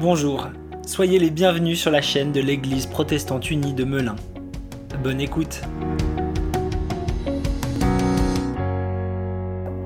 Bonjour, soyez les bienvenus sur la chaîne de l'Église protestante unie de Melun. Bonne écoute.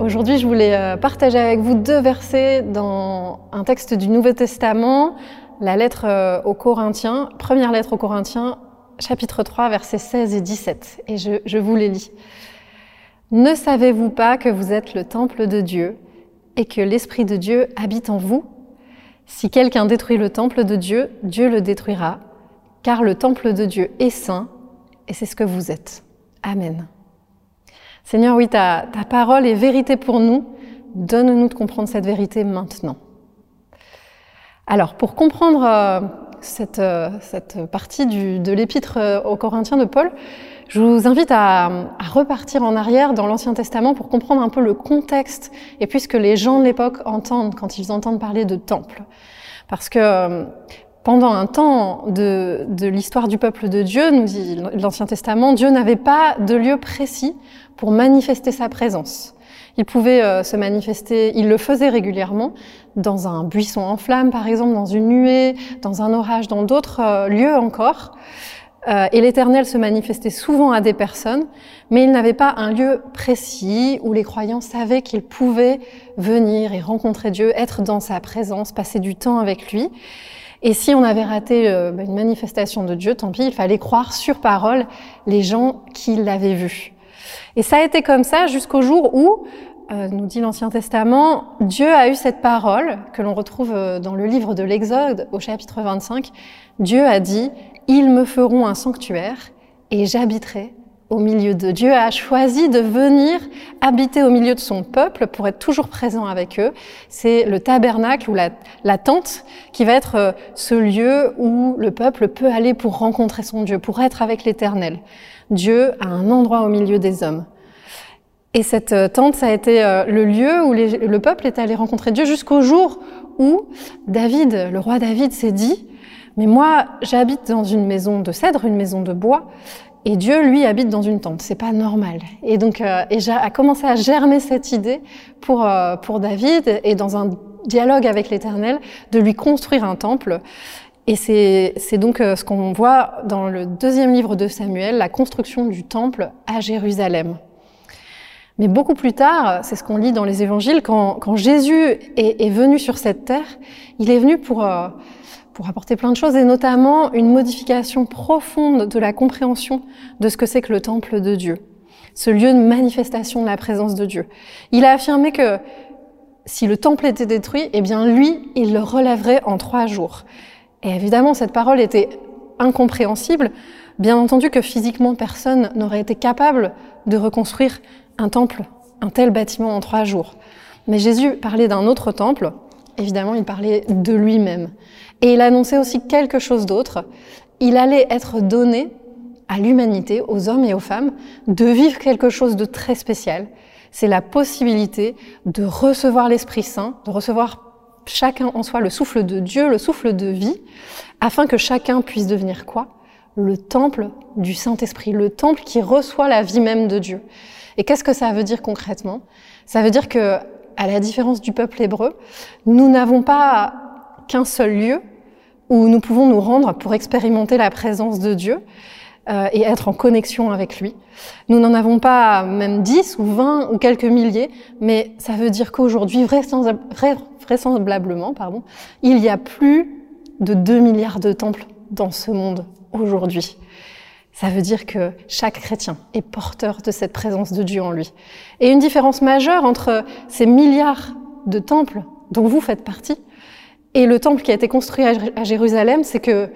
Aujourd'hui, je voulais euh, partager avec vous deux versets dans un texte du Nouveau Testament, la lettre euh, aux Corinthiens, première lettre aux Corinthiens, chapitre 3, versets 16 et 17. Et je, je vous les lis. Ne savez-vous pas que vous êtes le temple de Dieu? Et que l'Esprit de Dieu habite en vous si quelqu'un détruit le temple de Dieu, Dieu le détruira, car le temple de Dieu est saint, et c'est ce que vous êtes. Amen. Seigneur, oui, ta, ta parole est vérité pour nous. Donne-nous de comprendre cette vérité maintenant. Alors, pour comprendre euh, cette, euh, cette, partie du, de l'épître euh, aux Corinthiens de Paul, je vous invite à, repartir en arrière dans l'Ancien Testament pour comprendre un peu le contexte et puisque les gens de l'époque entendent quand ils entendent parler de temple. Parce que euh, pendant un temps de, de l'histoire du peuple de Dieu, nous dit l'Ancien Testament, Dieu n'avait pas de lieu précis pour manifester sa présence. Il pouvait euh, se manifester, il le faisait régulièrement, dans un buisson en flammes, par exemple, dans une nuée, dans un orage, dans d'autres euh, lieux encore. Euh, et l'Éternel se manifestait souvent à des personnes, mais il n'avait pas un lieu précis où les croyants savaient qu'ils pouvaient venir et rencontrer Dieu, être dans sa présence, passer du temps avec lui. Et si on avait raté euh, bah, une manifestation de Dieu, tant pis, il fallait croire sur parole les gens qui l'avaient vu. Et ça a été comme ça jusqu'au jour où, euh, nous dit l'Ancien Testament, Dieu a eu cette parole que l'on retrouve dans le livre de l'Exode au chapitre 25. Dieu a dit, ils me feront un sanctuaire et j'habiterai au milieu de Dieu a choisi de venir habiter au milieu de son peuple pour être toujours présent avec eux. C'est le tabernacle ou la, tente qui va être euh, ce lieu où le peuple peut aller pour rencontrer son Dieu, pour être avec l'Éternel. Dieu a un endroit au milieu des hommes. Et cette euh, tente, ça a été euh, le lieu où le peuple est allé rencontrer Dieu jusqu'au jour où David, le roi David, s'est dit, mais moi, j'habite dans une maison de cèdre, une maison de bois, et Dieu, lui, habite dans une tente. C'est pas normal. Et donc, euh, et a commencé à germer cette idée pour euh, pour David et dans un dialogue avec l'Éternel de lui construire un temple. Et c'est c'est donc euh, ce qu'on voit dans le deuxième livre de Samuel, la construction du temple à Jérusalem. Mais beaucoup plus tard, c'est ce qu'on lit dans les évangiles, quand, quand Jésus est, est, venu sur cette terre, il est venu pour euh, pour apporter plein de choses et notamment une modification profonde de la compréhension de ce que c'est que le temple de Dieu, ce lieu de manifestation de la présence de Dieu. Il a affirmé que si le temple était détruit, eh bien lui, il le relèverait en trois jours. Et évidemment, cette parole était incompréhensible. Bien entendu que physiquement, personne n'aurait été capable de reconstruire un temple, un tel bâtiment en trois jours. Mais Jésus parlait d'un autre temple. Évidemment, il parlait de lui-même. Et il annonçait aussi quelque chose d'autre. Il allait être donné à l'humanité, aux hommes et aux femmes, de vivre quelque chose de très spécial. C'est la possibilité de recevoir l'Esprit Saint, de recevoir chacun en soi le souffle de Dieu, le souffle de vie, afin que chacun puisse devenir quoi? Le temple du Saint-Esprit, le temple qui reçoit la vie même de Dieu. Et qu'est-ce que ça veut dire concrètement? Ça veut dire que, à la différence du peuple hébreu, nous n'avons pas qu'un seul lieu où nous pouvons nous rendre pour expérimenter la présence de Dieu euh, et être en connexion avec lui. Nous n'en avons pas même 10 ou 20 ou quelques milliers, mais ça veut dire qu'aujourd'hui, vraisemblablement, il y a plus de 2 milliards de temples dans ce monde aujourd'hui. Ça veut dire que chaque chrétien est porteur de cette présence de Dieu en lui. Et une différence majeure entre ces milliards de temples dont vous faites partie et le temple qui a été construit à Jérusalem, c'est que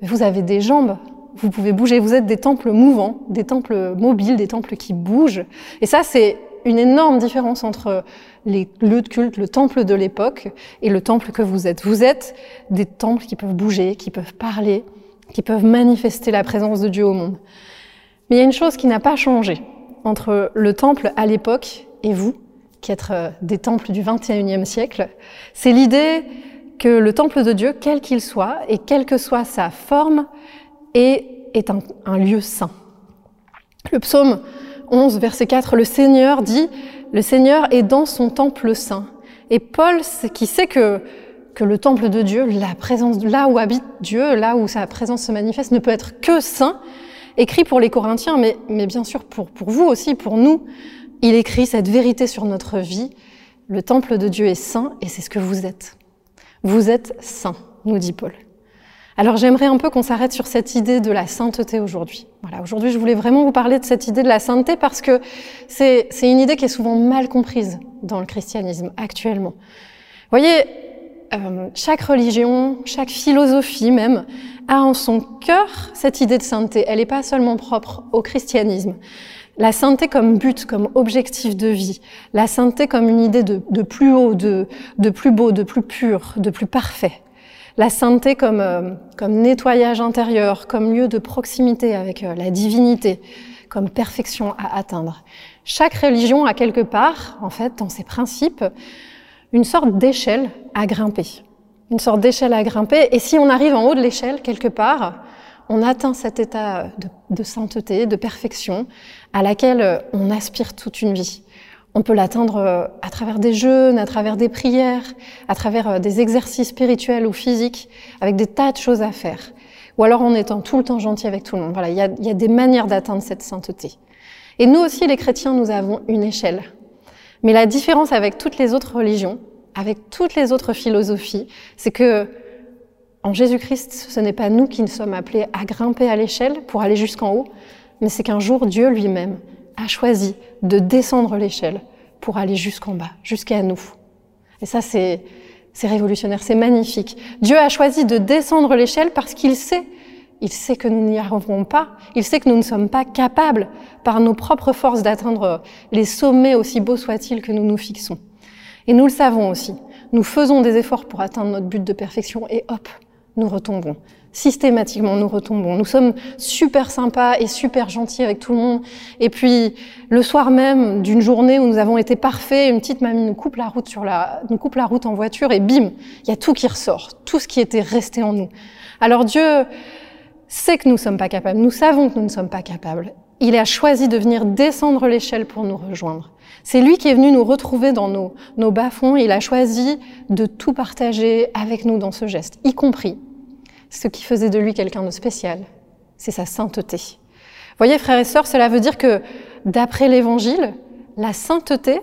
vous avez des jambes, vous pouvez bouger, vous êtes des temples mouvants, des temples mobiles, des temples qui bougent. Et ça, c'est une énorme différence entre les lieux de culte, le temple de l'époque et le temple que vous êtes. Vous êtes des temples qui peuvent bouger, qui peuvent parler, qui peuvent manifester la présence de Dieu au monde. Mais il y a une chose qui n'a pas changé entre le temple à l'époque et vous, qui êtes euh, des temples du 21e siècle, c'est l'idée que le temple de Dieu, quel qu'il soit, et quelle que soit sa forme, est, un, un lieu saint. Le psaume 11, verset 4, le Seigneur dit, le Seigneur est dans son temple saint. Et Paul, qui sait que, que le temple de Dieu, la présence, là où habite Dieu, là où sa présence se manifeste, ne peut être que saint, écrit pour les Corinthiens, mais, bien sûr pour, pour vous aussi, pour nous, il écrit cette vérité sur notre vie. Le temple de Dieu est saint et c'est ce que vous êtes. Vous êtes saint, nous dit Paul. Alors j'aimerais un peu qu'on s'arrête sur cette idée de la sainteté aujourd'hui. Voilà, aujourd'hui je voulais vraiment vous parler de cette idée de la sainteté parce que c'est une idée qui est souvent mal comprise dans le christianisme actuellement. Voyez, euh, chaque religion, chaque philosophie même, a en son cœur cette idée de sainteté. Elle n'est pas seulement propre au christianisme. La sainteté comme but, comme objectif de vie, la sainteté comme une idée de, plus haut, de, de plus beau, de plus pur, de plus parfait la sainteté comme, euh, comme nettoyage intérieur, comme lieu de proximité avec euh, la divinité, comme perfection à atteindre. Chaque religion a quelque part, en fait, dans ses principes, une sorte d'échelle à grimper. Une sorte d'échelle à grimper. Et si on arrive en haut de l'échelle, quelque part, on atteint cet état de, sainteté, de perfection, à laquelle euh, on aspire toute une vie. On peut l'atteindre euh, à travers des jeûnes, à travers des prières, à travers euh, des exercices spirituels ou physiques, avec des tas de choses à faire. Ou alors en étant tout le temps gentil avec tout le monde. Voilà, il y a des manières d'atteindre cette sainteté. Et nous aussi, les chrétiens, nous avons une échelle. Mais la différence avec toutes les autres religions, avec toutes les autres philosophies, c'est que en Jésus-Christ, ce n'est pas nous qui nous sommes appelés à grimper à l'échelle pour aller jusqu'en haut, mais c'est qu'un jour Dieu lui-même a choisi de descendre l'échelle pour aller jusqu'en bas, jusqu'à nous. Et ça, c'est, c'est révolutionnaire, c'est magnifique. Dieu a choisi de descendre l'échelle parce qu'il sait, il sait que nous n'y arriverons pas, il sait que nous ne sommes pas capables par nos propres forces d'atteindre les sommets aussi beaux soient-ils que nous nous fixons. Et nous le savons aussi. Nous faisons des efforts pour atteindre notre but de perfection et hop, nous retombons systématiquement nous retombons. Nous sommes super sympas et super gentils avec tout le monde. Et puis, le soir même d'une journée où nous avons été parfaits, une petite mamie nous coupe la route sur la, nous coupe la route en voiture et bim, il y a tout qui ressort. Tout ce qui était resté en nous. Alors Dieu sait que nous ne sommes pas capables. Nous savons que nous ne sommes pas capables. Il a choisi de venir descendre l'échelle pour nous rejoindre. C'est lui qui est venu nous retrouver dans nos, nos bas-fonds. Il a choisi de tout partager avec nous dans ce geste, y compris ce qui faisait de lui quelqu'un de spécial, c'est sa sainteté. Voyez, frères et sœurs, cela veut dire que d'après l'Évangile, la sainteté,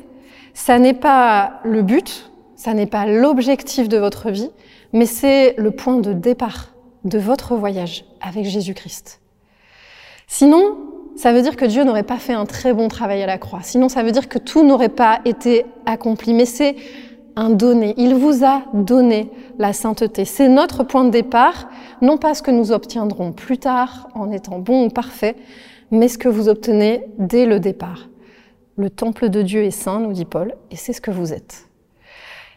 ça n'est pas le but, ça n'est pas l'objectif de votre vie, mais c'est le point de départ de votre voyage avec Jésus-Christ. Sinon, ça veut dire que Dieu n'aurait pas fait un très bon travail à la croix. Sinon, ça veut dire que tout n'aurait pas été accompli. Mais c'est un donné. Il vous a donné la sainteté. C'est notre point de départ, non pas ce que nous obtiendrons plus tard en étant bons ou parfaits, mais ce que vous obtenez dès le départ. Le temple de Dieu est saint, nous dit Paul, et c'est ce que vous êtes.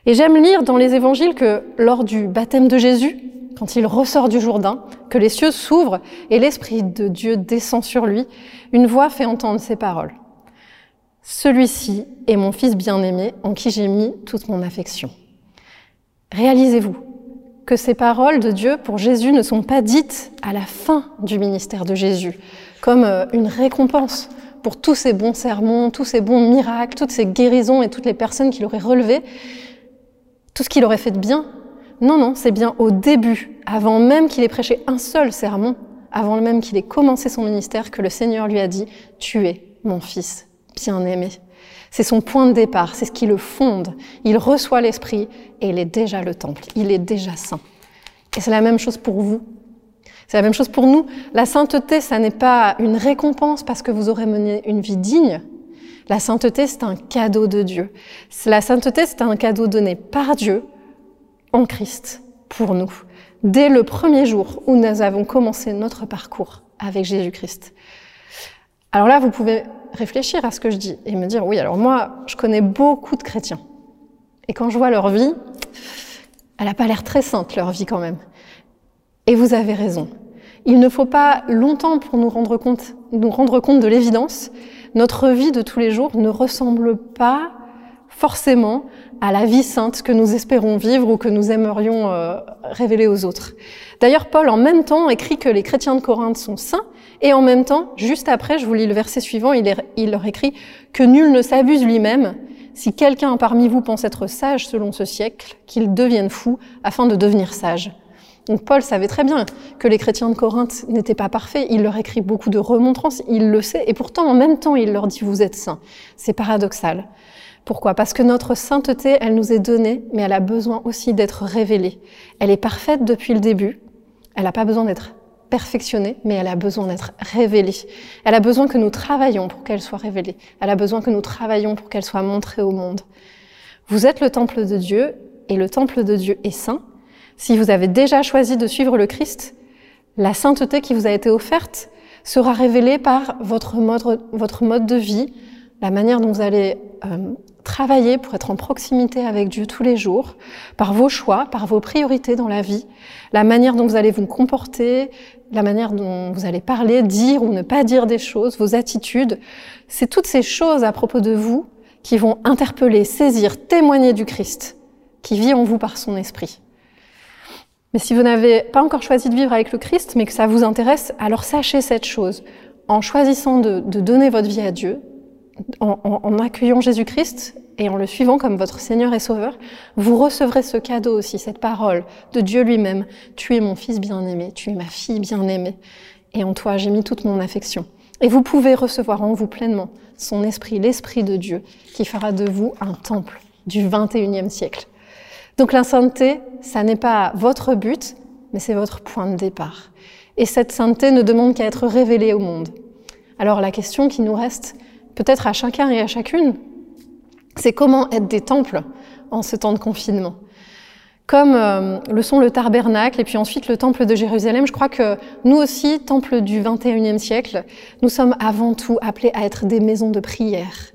Et j'aime lire dans les évangiles que lors du baptême de Jésus, quand il ressort du Jourdain, que les cieux s'ouvrent et l'Esprit de Dieu descend sur lui, une voix fait entendre ces paroles. Celui-ci est mon fils bien-aimé en qui j'ai mis toute mon affection. Réalisez-vous que ces paroles de Dieu pour Jésus ne sont pas dites à la fin du ministère de Jésus, comme euh, une récompense pour tous ces bons sermons, tous ces bons miracles, toutes ces guérisons et toutes les personnes qu'il aurait relevées, tout ce qu'il aurait fait de bien. Non, non, c'est bien au début, avant même qu'il ait prêché un seul sermon, avant même qu'il ait commencé son ministère, que le Seigneur lui a dit, tu es mon fils bien-aimé. C'est son point de départ, c'est ce qui le fonde. Il reçoit l'Esprit et il est déjà le temple, il est déjà saint. Et c'est la même chose pour vous. C'est la même chose pour nous. La sainteté, ça n'est pas une récompense parce que vous aurez mené une vie digne. La sainteté, c'est un cadeau de Dieu. La sainteté, c'est un cadeau donné par Dieu en Christ pour nous. Dès le premier jour où nous avons commencé notre parcours avec Jésus-Christ. Alors là, vous pouvez réfléchir à ce que je dis et me dire, oui, alors moi, je connais beaucoup de chrétiens. Et quand je vois leur vie, elle n'a pas l'air très sainte, leur vie quand même. Et vous avez raison. Il ne faut pas longtemps pour nous rendre compte, nous rendre compte de l'évidence. Notre vie de tous les jours ne ressemble pas forcément à la vie sainte que nous espérons vivre ou que nous aimerions euh, révéler aux autres. D'ailleurs, Paul, en même temps, écrit que les chrétiens de Corinthe sont saints, et en même temps, juste après, je vous lis le verset suivant, il, il leur écrit que nul ne s'abuse lui-même, Si quelqu'un parmi vous pense être sage selon ce siècle, qu'il devienne fou afin de devenir sage. Donc Paul savait très bien que les chrétiens de Corinthe n'étaient pas parfaits. Il leur écrit beaucoup de remontrances, il le sait, et pourtant en même temps il leur dit vous êtes saints. C'est paradoxal. Pourquoi? Parce que notre sainteté, elle nous est donnée, mais elle a besoin aussi d'être révélée. Elle est parfaite depuis le début. Elle n'a pas besoin d'être perfectionnée, mais elle a besoin d'être révélée. Elle a besoin que nous travaillions pour qu'elle soit révélée. Elle a besoin que nous travaillions pour qu'elle soit montrée au monde. Vous êtes le temple de Dieu, et le temple de Dieu est saint. Si vous avez déjà choisi de suivre le Christ, la sainteté qui vous a été offerte sera révélée par votre mode, votre mode de vie, la manière dont vous allez euh, travailler pour être en proximité avec Dieu tous les jours, par vos choix, par vos priorités dans la vie, la manière dont vous allez vous comporter, la manière dont vous allez parler, dire ou ne pas dire des choses, vos attitudes. C'est toutes ces choses à propos de vous qui vont interpeller, saisir, témoigner du Christ qui vit en vous par son esprit. Mais si vous n'avez pas encore choisi de vivre avec le Christ, mais que ça vous intéresse, alors sachez cette chose. En choisissant de, de donner votre vie à Dieu, en, accueillant Jésus-Christ et en le suivant comme votre Seigneur et Sauveur, vous recevrez ce cadeau aussi, cette parole de Dieu lui-même. Tu es mon fils bien-aimé, tu es ma fille bien-aimée, et en toi j'ai mis toute mon affection. Et vous pouvez recevoir en vous pleinement son esprit, l'esprit de Dieu, qui fera de vous un temple du 21e siècle. Donc la sainteté, ça n'est pas votre but, mais c'est votre point de départ. Et cette sainteté ne demande qu'à être révélée au monde. Alors la question qui nous reste, peut-être à chacun et à chacune, c'est comment être des temples en ce temps de confinement. Comme euh, le sont le tabernacle et puis ensuite le temple de Jérusalem, je crois que nous aussi, temple du 21e siècle, nous sommes avant tout appelés à être des maisons de prière,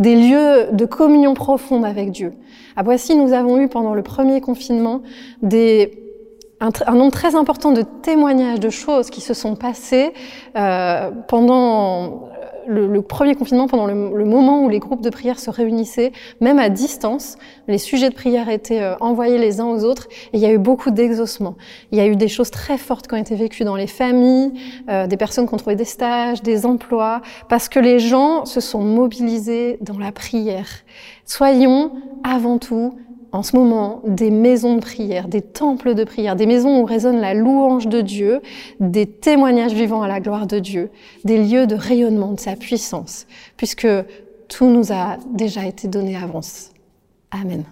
des lieux de communion profonde avec Dieu. À Boissy, nous avons eu pendant le premier confinement des un, un, nombre très important de témoignages de choses qui se sont passées euh, pendant le, premier confinement, pendant le, moment où les groupes de prière se réunissaient, même à distance, les sujets de prière étaient euh, envoyés les uns aux autres et il y a eu beaucoup d'exaucement. Il y a eu des choses très fortes qui ont été vécues dans les familles, euh, des personnes qui ont trouvé des stages, des emplois, parce que les gens se sont mobilisés dans la prière. Soyons avant tout en ce moment des maisons de prière, des temples de prière, des maisons où résonne la louange de Dieu, des témoignages vivants à la gloire de Dieu, des lieux de rayonnement de sa puissance, puisque tout nous a déjà été donné avance. Amen.